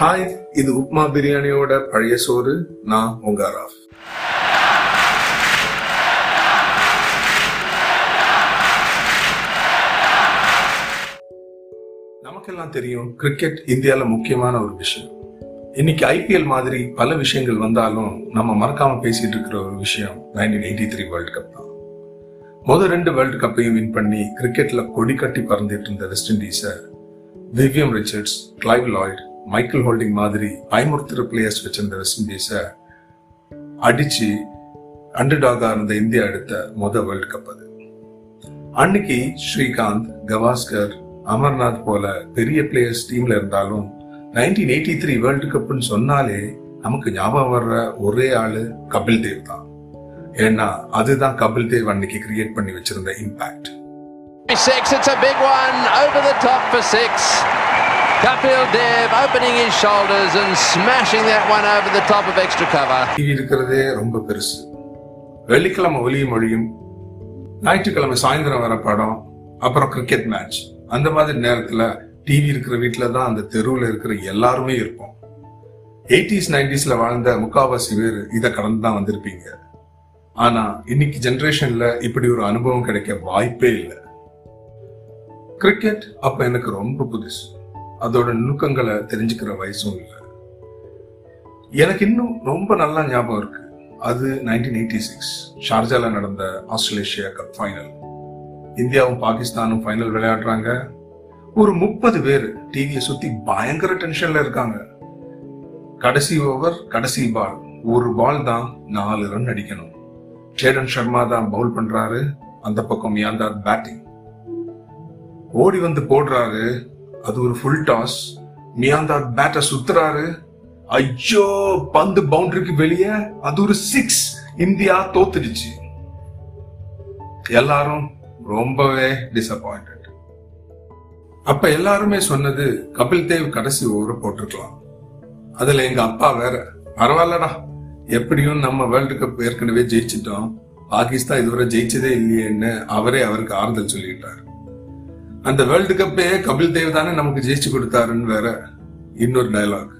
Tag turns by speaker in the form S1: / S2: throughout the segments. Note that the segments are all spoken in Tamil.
S1: ஹாய் இது உப்மா பிரியாணியோட பழைய சோறு நான் உங்க ராஃப். நமக்கெல்லாம் தெரியும் கிரிக்கெட் இந்தியாவில் முக்கியமான ஒரு விஷயம். இன்னைக்கு ஐபிஎல் மாதிரி பல விஷயங்கள் வந்தாலும் நம்ம மறக்காம பேசிட்டு இருக்கிற ஒரு விஷயம் nineteen eighty three world cup தான். முதல் ரெண்டு வேர்ல்ட் கப்பையும் வின் பண்ணி கிரிக்கெட்ல கொடி கட்டி பறந்துட்டு இருந்த west இண்டீஸை Vivian Richards Clive Lloyd Michael Holding மாதிரி பயமுறுத்துற பிளேயர்ஸ் வச்சிருந்த வெஸ்ட் இண்டீஸை அடிச்சு அண்டர்டாகா இருந்த இந்தியா எடுத்த முதல் வேர்ல்ட் கப் அது. அன்னைக்கு ஸ்ரீகாந்த் கவாஸ்கர் அமர்நாத் போல பெரிய பிளேயர்ஸ் டீம்ல இருந்தாலும் நைன்டீன் எயிட்டி த்ரீ வேர்ல்டு கப்னு சொன்னாலே நமக்கு ஞாபகம் வர்ற ஒரே ஆளு கபில் தேவ் தான். ஏன்னா அதுதான் கபில் தேவ் அன்னைக்கு கிரியேட் பண்ணி வச்சிருந்த impact
S2: Six, it's a big one. Over the top for six. Kapil Dev opening his shoulders and smashing that one over the top of extra cover.
S1: TV இருக்கிறதே ரொம்ப பெருசு. வெள்ளிக்கிழமை ஒலியும் மொழியும் ஞாயிற்றுக்கிழமை சாயந்தரம் வர படம் அப்புறம் கிரிக்கெட் மேட்ச் அந்த மாதிரி நேரத்தில் டிவி இருக்கிற வீட்டில் தான் அந்த தெருவில் இருக்கிற எல்லாருமே இருப்போம். எயிட்டிஸ் நைன்டிஸ்ல வாழ்ந்த முக்காவாசி பேர் இதை கடந்து தான் வந்திருப்பீங்க. ஆனா இன்னைக்கு ஜென்ரேஷனில் இப்படி ஒரு அனுபவம் கிடைக்க வாய்ப்பே இல்லை. கிரிக்கெட் அப்ப எனக்கு ரொம்ப புதுசு. அதோட நுணுக்கங்களை தெரிஞ்சுக்கிற வயசும் இல்லை. எனக்கு இன்னும் ரொம்ப நல்லா ஞாபகம் இருக்கு. அது நைன்டீன் எயிட்டி சிக்ஸ் ஷார்ஜால நடந்த ஆஸ்திரேலேஷியா கப் ஃபைனல் இந்தியாவும் பாகிஸ்தானும் ஃபைனல் விளையாடுறாங்க. ஒரு முப்பது பேர் டிவியை சுத்தி பயங்கர டென்ஷன்ல இருக்காங்க. கடைசி ஓவர் கடைசி பால் ஒரு பால் தான் நாலு ரன் அடிக்கணும். சேடன் சர்மா தான் பவுல் பண்றாரு. அந்த பக்கம் மியாந்தார் பேட்டிங் ஓடி வந்து போடுறாரு. அது ஒரு ஃபுல் டாஸ் மியாந்தார் பேட்டை சுத்துறாரு. ஐயோ பந்து பவுண்டரிக்கு வெளியே. அது ஒரு சிக்ஸ் இந்தியா தோத்துடுச்சு. எல்லாரும் ரொம்பவே டிசப்பாயிண்டட் அப்ப எல்லாருமே சொன்னது கபில் தேவ் கடைசி ஓவரை போட்டிருக்கலாம். அதுல எங்க அப்பா வேற. பரவாயில்லடா. எப்படியும் நம்ம வேர்ல்டு கப் ஏற்கனவே ஜெயிச்சிட்டோம். பாகிஸ்தான் இதுவரை ஜெயிச்சதே இல்லையேன்னு அவரே அவருக்கு ஆறுதல் சொல்லிட்டாரு. அந்த வேர்ல்டு கப்பே கபில் தேவ் தானே நமக்கு ஜெயிச்சு கொடுத்தாருன்னு வேற இன்னொரு டயலாக்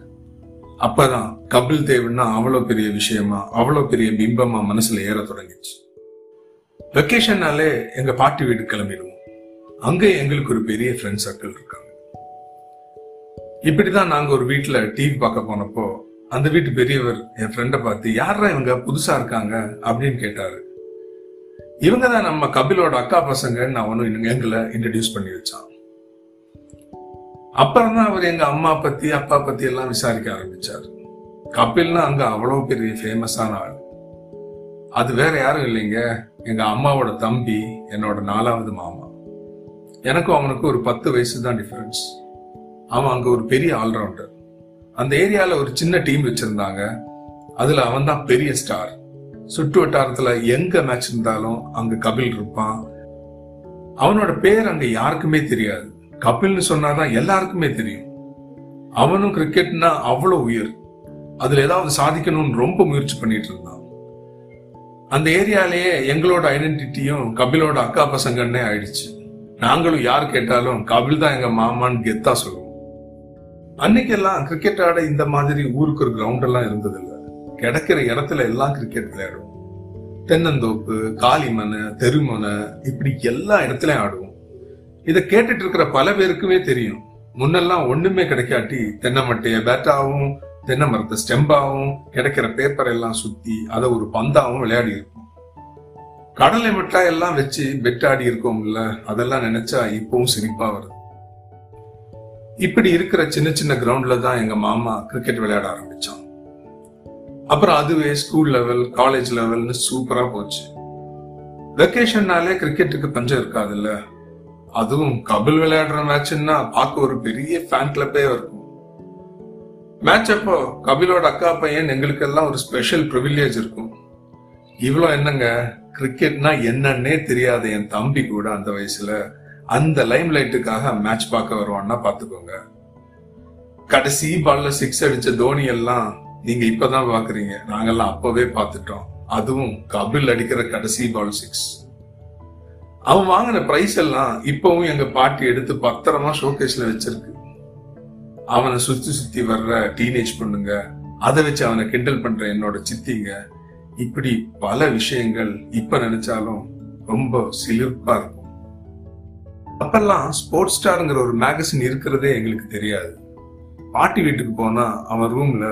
S1: அப்பதான் கபில் தேவ்னா அவ்வளவு பெரிய விஷயமா அவ்வளவு பெரிய பிம்பமா மனசுல ஏற தொடங்கிச்சு வெக்கேஷன்னாலே எங்க பாட்டி வீடு கிளம்பிடுவோம். அங்க எங்களுக்கு ஒரு பெரிய ஃப்ரெண்ட் சர்க்கிள் இருக்காங்க. இப்படிதான் நாங்க ஒரு வீட்டுல டிவி பார்க்க போனப்போ அந்த வீட்டு பெரியவர் என் ஃப்ரெண்டை பார்த்து யாரா இவங்க? புதுசா இருக்காங்க? அப்படின்னு கேட்டாரு. இவங்க தான் நம்ம கபிலோட அக்கா பசங்கன்னு அவனும் எங்களை இன்ட்ரடியூஸ் பண்ணி வச்சான் அப்புறம் தான் அவர் எங்க அம்மா பத்தி அப்பா பத்தி எல்லாம் விசாரிக்க ஆரம்பிச்சார். கபில்னா அங்க அவ்வளவு பெரிய ஃபேமஸான ஆள். அது வேற யாரும் இல்லைங்க. எங்க அம்மாவோட தம்பி என்னோட நாலாவது மாமா. எனக்கும் அவனுக்கு ஒரு பத்து வயசு தான் டிஃபரன்ஸ் அவன் அங்க ஒரு பெரிய ஆல்ரவுண்டர் அந்த ஏரியால ஒரு சின்ன டீம் வச்சிருந்தாங்க. அதுல அவன் தான் பெரிய ஸ்டார் சுற்று வட்டாரத்துல எங்க மேட்ச் இருந்தாலும் அங்க கபில் இருப்பான். அவனோட பேர் அங்க யாருக்குமே தெரியாது. கபில்னு சொன்னாதான் எல்லாருக்குமே தெரியும். அவனும் கிரிக்கெட்னா அவ்வளவு உயிர். அதுல ஏதாவது சாதிக்கணும்னு ரொம்ப முயற்சி பண்ணிட்டு இருந்தான். அந்த ஏரியாலேயே எங்களோட ஐடென்டிட்டியும் கபிலோட அக்கா பசங்கன்னே ஆயிடுச்சு. நாங்களும் யார் கேட்டாலும் கபில் தான் எங்க மாமான்னு கெத்தா சொல்லுவோம். அன்னைக்கெல்லாம் கிரிக்கெட் ஆட இந்த மாதிரி ஊருக்கு ஒரு கிரவுண்ட் எல்லாம் இருந்தது கிடைக்கிற இடத்துல எல்லாம் கிரிக்கெட் விளையாடுவோம். தென்னந்தோப்பு காளிமனை தெருமனை இப்படி எல்லா இடத்துலயும் ஆடுவோம். இதை கேட்டுட்டு இருக்கிற பல பேருக்குமே தெரியும். முன்னெல்லாம் ஒண்ணுமே கிடைக்காட்டி தென்னை மட்டைய பேட்டாவும் தென்னை மரத்தை ஸ்டெம்பாவும் கிடைக்கிற பேப்பர் எல்லாம் சுத்தி அதை ஒரு பந்தாவும் விளையாடி இருப்போம். கடலை மிட்டாய் எல்லாம் வச்சு பெட்டாடி இருக்கோம்ல அதெல்லாம் நினைச்சா இப்பவும் சிரிப்பா வருது. இப்படி இருக்கிற சின்ன சின்ன கிரவுண்ட்ல தான் எங்க மாமா கிரிக்கெட் விளையாட ஆரம்பிச்சான் அப்புறம் அதுவே ஸ்கூல் லெவல் காலேஜ் லெவல்னு சூப்பரா போச்சு. வெக்கேஷன்னாலே கிரிக்கெட்டுக்கு பஞ்சம் இருக்காதுல்ல? அதுவும் கபில் விளையாடுற மேட்ச்னா பார்க்க ஒரு பெரிய ஃபேன் கிளப்பே இருக்கும். மேட்ச் அப்போ கபிலோட அக்கா பையன் எங்களுக்கெல்லாம் ஒரு ஸ்பெஷல் ப்ரிவிலேஜ் இருக்கும். இவ்வளோ என்னங்க? கிரிக்கெட்னா என்னன்னே தெரியாத என் தம்பி கூட அந்த வயசுல அந்த லைம் லைட்டுக்காக மேட்ச் பார்க்க வருவான்னா பாத்துக்கோங்க கடைசி பால்ல சிக்ஸ் அடிச்ச தோனி எல்லாம் நீங்க இப்பதான் பாக்குறீங்க. நாங்கெல்லாம் அப்பவே பார்த்துட்டோம். அதுவும் கபில் அடிக்கிற கடைசி பால் சிக்ஸ் அவன் வாங்கின பிரைஸ் எல்லாம் இப்பவும் எங்க பாட்டி எடுத்து பத்திரமா ஷோகேஸ்ல வச்சிருக்கு. அவனை சுத்தி சுத்தி வர்ற டீனேஜ் பொண்ணுங்க அதை வச்சு அவனை கிண்டல் பண்ற என்னோட சித்திங்க இப்படி பல விஷயங்கள் இப்ப நினைச்சாலும் ரொம்ப சிலிர்ப்பா இருக்கும். அப்பெல்லாம் ஸ்போர்ட்ஸ் ஸ்டாருங்கிற ஒரு மேகசின் இருக்கிறதே எங்களுக்கு தெரியாது. பாட்டி வீட்டுக்கு போனா அவன் ரூம்ல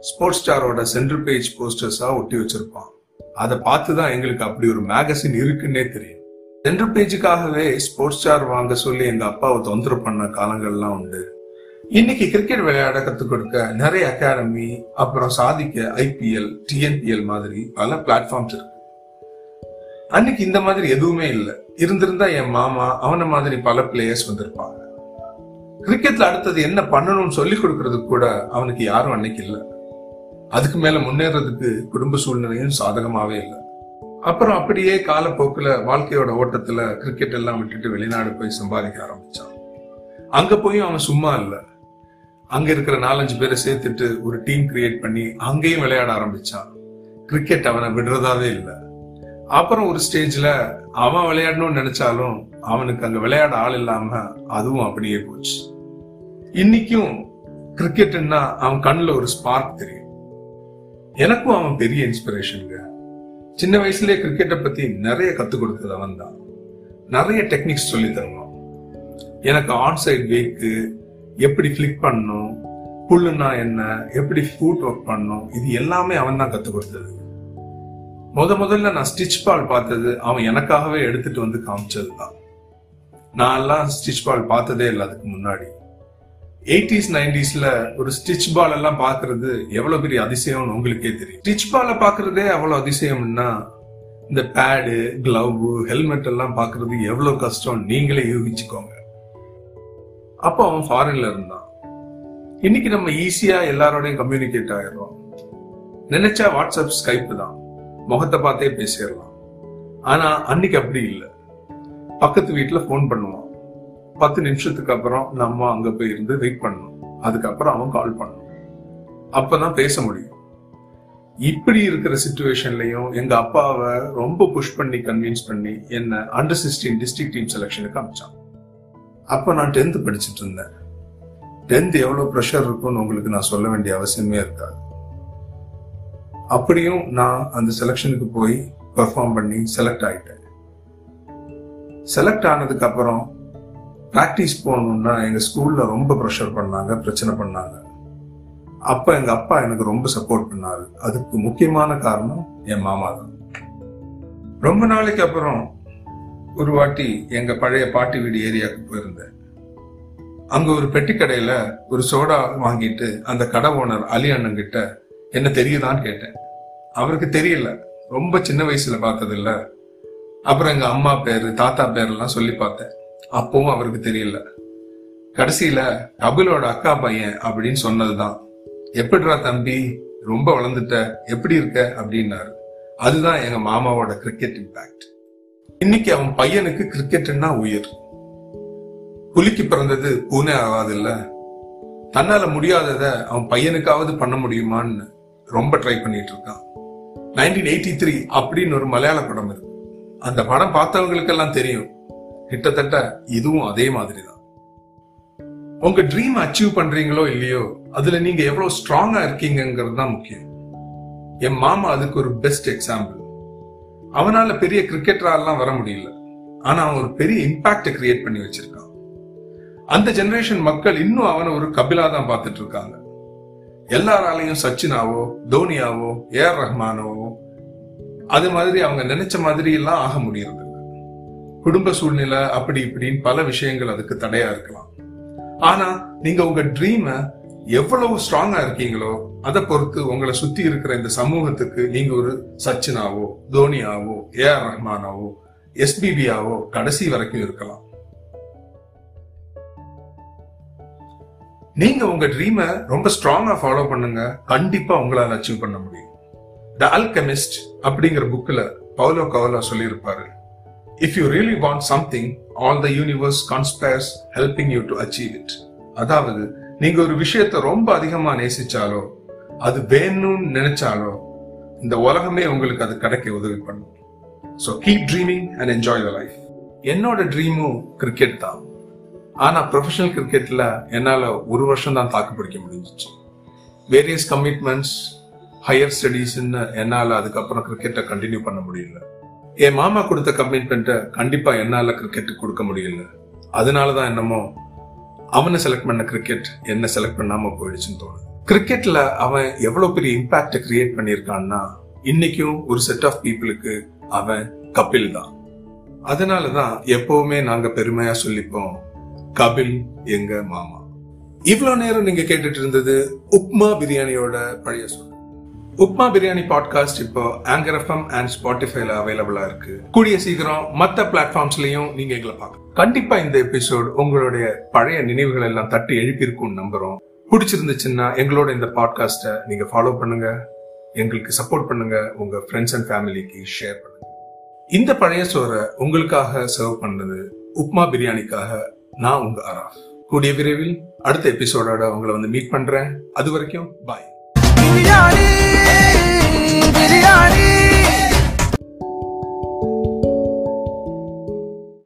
S1: ஸ்போர்ட்ஸ் ஸ்டாரோட சென்ட்ரல் பேஜ் போஸ்டர்ஸா ஒட்டி வச்சிருப்பான். அதை பார்த்து தான் எங்களுக்கு அப்படி ஒரு மேகசின் இருக்குன்னே தெரியும். சென்ட்ரல் பேஜுக்காகவே ஸ்போர்ட்ஸ் ஸ்டார் வாங்க சொல்லி எங்க அப்பாவை தொந்தரவு பண்ண காலங்கள்லாம் உண்டு. இன்னைக்கு கிரிக்கெட் விளையாட கத்துக் கொடுக்க நிறைய அகாடமி அப்புறம் சாதிக்க ஐபிஎல் டிஎன்பிஎல் மாதிரி பல பிளாட்ஃபார்ம்ஸ் இருக்கு. அன்னைக்கு இந்த மாதிரி எதுவுமே இல்லை. இருந்திருந்தா என் மாமா அவன மாதிரி பல பிளேயர்ஸ் வந்திருப்பாங்க. கிரிக்கெட்ல அடுத்தது என்ன பண்ணணும்னு சொல்லி கொடுக்கறதுக்கு கூட அவனுக்கு யாரும் அன்னைக்கு இல்லை. அதுக்கு மேல முன்னேறதுக்கு குடும்ப சூழ்நிலையும் சாதகமாவே இல்லை. அப்புறம் அப்படியே காலப்போக்கில் வாழ்க்கையோட ஓட்டத்துல கிரிக்கெட் எல்லாம் விட்டுட்டு வெளிநாடு போய் சம்பாதிக்க ஆரம்பிச்சான். அங்க போயும் அவன் சும்மா இல்லை. அங்க இருக்கிற நாலஞ்சு பேரை சேர்த்துட்டு ஒரு டீம் கிரியேட் பண்ணி அங்கேயும் விளையாட ஆரம்பிச்சான். கிரிக்கெட் அவனை விடுறதாவே இல்லை. அப்புறம் ஒரு ஸ்டேஜ்ல அவன் விளையாடணும்னு நினைச்சாலும் அவனுக்கு அங்க விளையாட ஆள் இல்லாம அதுவும் அப்படியே போச்சு. இன்னைக்கும் கிரிக்கெட்னா அவன் கண்ணுல ஒரு ஸ்பார்க் தெரியும். எனக்கும் அவன் பெரிய இன்ஸ்பிரேஷனுங்க சின்ன வயசுலயே கிரிக்கெட்டை பத்தி நிறைய கத்துக் கொடுத்தது அவன் தான் நிறைய டெக்னிக்ஸ் சொல்லி தருவான். எனக்கு ஆன் சைட் வேக்கு எப்படி ஃபிளிக் பண்ணணும் புல்லுனா என்ன எப்படி ஃபுட் ஒர்க் பண்ணணும் இது எல்லாமே அவன் தான் கத்துக் கொடுத்தது. முத முதல்ல நான் ஸ்டிச் பால் பார்த்தது அவன் எனக்காகவே எடுத்துட்டு வந்து காமிச்சது தான் நான் எல்லாம் ஸ்டிச் பால் பார்த்ததே இல்லை அதுக்கு முன்னாடி. எயிட்டிஸ் நைன்டிஸ்ல ஒரு ஸ்டிச் பால் எல்லாம் பாக்குறது எவ்வளவு பெரிய அதிசயம்னு உங்களுக்கே தெரியும். ஸ்டிச் பால பாக்குறதே அவ்வளவு அதிசயம்னா இந்த பேடு கிளவு ஹெல்மெட் எல்லாம் பாக்குறது எவ்வளவு கஷ்டம் நீங்களே யூகிச்சுக்கோங்க. அப்போ அவன் ஃபாரின்ல இருந்தான். இன்னைக்கு நம்ம ஈஸியா எல்லாரோடையும் கம்யூனிகேட் ஆயிடுறோம். நினைச்சா வாட்ஸ்அப் ஸ்கைப் தான். முகத்தை பார்த்தே பேசிடலாம். ஆனா அன்னைக்கு அப்படி இல்லை. பக்கத்து வீட்டுல ஃபோன் பண்ணுவான். பத்து நிமிஷத்துக்கு அப்புறம் நம்ம அங்க போய் இருந்து வெயிட் பண்ணணும். அதுக்கப்புறம் அவன் கால் பண்ணணும். அப்பதான் பேச முடியும். இப்படி இருக்கிற சுச்சுவேஷன்லயும் எங்க அப்பாவை ரொம்ப புஷ் பண்ணி கன்வின்ஸ் பண்ணி என்ன அண்டர் சிக்ஸ்டீன் டிஸ்ட்ரிக்ட் டீம் செலெக்ஷனுக்கு அமைச்சான். அப்ப நான் டென்த் படிச்சுட்டு இருந்தேன். டென்த் எவ்வளவு ப்ரெஷர் இருக்கும்னு உங்களுக்கு நான் சொல்ல வேண்டிய அவசியமே இருக்காது. அப்படியும் நான் அந்த செலெக்ஷனுக்கு போய் பெர்ஃபார்ம் பண்ணி செலக்ட் ஆயிட்டேன். செலக்ட் ஆனதுக்கு அப்புறம் ப்ராக்டிஸ் போகணும்னா எங்கள் ஸ்கூலில் ரொம்ப ப்ரெஷர் பண்ணாங்க பிரச்சனை பண்ணாங்க. அப்போ எங்கள் அப்பா எனக்கு ரொம்ப சப்போர்ட் பண்ணாரு. அதுக்கு முக்கியமான காரணம் என் மாமா தான். ரொம்ப நாளைக்கு அப்புறம் ஒரு வாட்டி எங்கள் பழைய பாட்டி வீடு ஏரியாவுக்கு போயிருந்தேன். அங்கே ஒரு பெட்டி கடையில் ஒரு சோடா வாங்கிட்டு அந்த கடை ஓனர் அலி அண்ணங்கிட்ட என்ன தெரியுதான்னு கேட்டேன். அவருக்கு தெரியல. ரொம்ப சின்ன வயசில் பார்த்ததில்ல. அப்புறம் எங்கள் அம்மா பேர் தாத்தா பேர்லாம் சொல்லி பார்த்தேன். அப்பவும் அவருக்கு தெரியல. கடைசியில கபிலோட அக்கா பையன் அப்படின்னு சொன்னதுதான். எப்படிடா தம்பி ரொம்ப வளர்ந்துட்ட எப்படி இருக்க அப்படின்னாரு. அதுதான் எங்க மாமாவோட கிரிக்கெட் இம்பாக்ட் இன்னைக்கு அவன் பையனுக்கு கிரிக்கெட்னா உயிர். புலிக்கு பிறந்தது பூனே ஆகாது இல்ல தன்னால முடியாதத அவன் பையனுக்காவது பண்ண முடியுமான்னு ரொம்ப ட்ரை பண்ணிட்டு இருக்கான். நைன்டீன் எயிட்டி த்ரீ அப்படின்னு ஒரு மலையாள படம் இருக்கு. அந்த படம் பார்த்தவங்களுக்கெல்லாம் தெரியும். கிட்டத்தட்ட இதுவும் அதே மாதிரி தான் உங்க ட்ரீம் அச்சீவ் பண்றீங்களோ இல்லையோ அதுல நீங்க எவ்வளவு ஸ்ட்ராங்கா இருக்கீங்கிறது தான் முக்கியம். என் மாமா அதுக்கு ஒரு பெஸ்ட் எக்ஸாம்பிள் அவனால பெரிய கிரிக்கெட்டராலாம் வர முடியல. ஆனா அவன் ஒரு பெரிய இம்பாக்ட கிரியேட் பண்ணி வச்சிருக்கான். அந்த ஜெனரேஷன் மக்கள் இன்னும் அவனை ஒரு கபிலா தான் பார்த்துட்டு இருக்காங்க. எல்லாராலையும் சச்சினாவோ தோனியாவோ ஏஆர் ரஹ்மானோவோ அது மாதிரி அவங்க நினைச்ச மாதிரி எல்லாம் ஆக முடியறது குடும்ப சூழ்நிலை அப்படி இப்படின்னு பல விஷயங்கள் அதுக்கு தடையா இருக்கலாம். ஆனா நீங்க உங்க ட்ரீமை எவ்வளவு ஸ்ட்ராங்கா இருக்கீங்களோ அதை பொறுத்து உங்களை சுத்தி இருக்கிற இந்த சமூகத்துக்கு நீங்க ஒரு சச்சினாவோ தோனியாவோ ஏஆர் ரஹ்மானாவோ எஸ்பிபியாவோ கடைசி வரைக்கும் இருக்கலாம். நீங்க உங்க ட்ரீம ரொம்ப ஸ்ட்ராங்கா ஃபாலோ பண்ணுங்க கண்டிப்பா உங்களால் அச்சீவ் பண்ண முடியும். த அல்கெமிஸ்ட் அப்படிங்கிற புக்ல பவுலோ கவலா சொல்லியிருப்பாரு if you really want something all the universe conspires helping you to achieve it அதாவது நீங்க ஒரு விஷயத்தை ரொம்ப அதிகமா நேசிச்சாலோ அது வேணும்னு நினைச்சாலோ இந்த உலகமே உங்களுக்கு அது கிடைக்க உதவி பண்ணும். So keep dreaming and enjoy the life என்னோட ட்ரீமும் கிரிக்கெட் தான். ஆனா ப்ரொஃபஷனல் கிரிக்கெட்ல என்னால ஒரு வருஷம் தான் தாக்கு பிடிக்க முடிஞ்சிச்சு. வேரியஸ் கமிட்மெண்ட்ஸ் ஹையர் ஸ்டடீஸ்ன்னு என்னால் அதுக்கப்புறம் கிரிக்கெட்டை கண்டினியூ பண்ண முடியல. என் மாமா கொடுத்த கமிட்மெண்ட்டை கண்டிப்பா என்னால கிரிக்கெட் கொடுக்க முடியல. அதனாலதான் என்னமோ அவனை செலக்ட் பண்ண கிரிக்கெட் என்ன செலக்ட் பண்ணாம போயிடுச்சுன்னு தோணுது. கிரிக்கெட்ல அவன் எவ்வளவு பெரிய இம்பாக்ட கிரியேட் பண்ணியிருக்கான்னா இன்னைக்கும் ஒரு செட் ஆஃப் பீப்புளுக்கு அவன் கபில் தான். அதனாலதான் எப்பவுமே நாங்க பெருமையா சொல்லிப்போம் கபில் எங்க மாமா? இவ்வளவு நேரம் நீங்க கேட்டுட்டு இருந்தது உப்மா பிரியாணியோட பழைய சொல் உப்மா பிரியாணி பாட்காஸ்ட் இப்போ ஆங்கர் எஃப்எம் அண்ட் ஸ்பாட்டிஃபைல அவைலபிளா இருக்கு. கூடிய சீக்கிரம் மற்ற பிளாட்ஃபார்ம்ஸ்லயும் நீங்க எங்களை பார்க்கலாம். கண்டிப்பா இந்த எபிசோட் உங்களுடைய பழைய நினைவுகள் எல்லாம் தட்டி எழுப்பியிருக்கும்னு நம்புறோம். பிடிச்சிருந்துச்சுன்னா எங்களோட இந்த பாட்காஸ்ட்டை நீங்க ஃபாலோ பண்ணுங்க. எங்களுக்கு சப்போர்ட் பண்ணுங்க. உங்க ஃப்ரெண்ட்ஸ் அண்ட் ஃபேமிலிக்கு ஷேர் பண்ணுங்க. இந்த பழைய சோரை உங்களுக்காக சர்வ் பண்ணது உப்மா பிரியாணிக்காக நான் உங்க அராஃப் கூடிய விரைவில் அடுத்த எபிசோடோட உங்களை வந்து மீட் பண்றேன். அது வரைக்கும் பாய்
S3: हरियाणी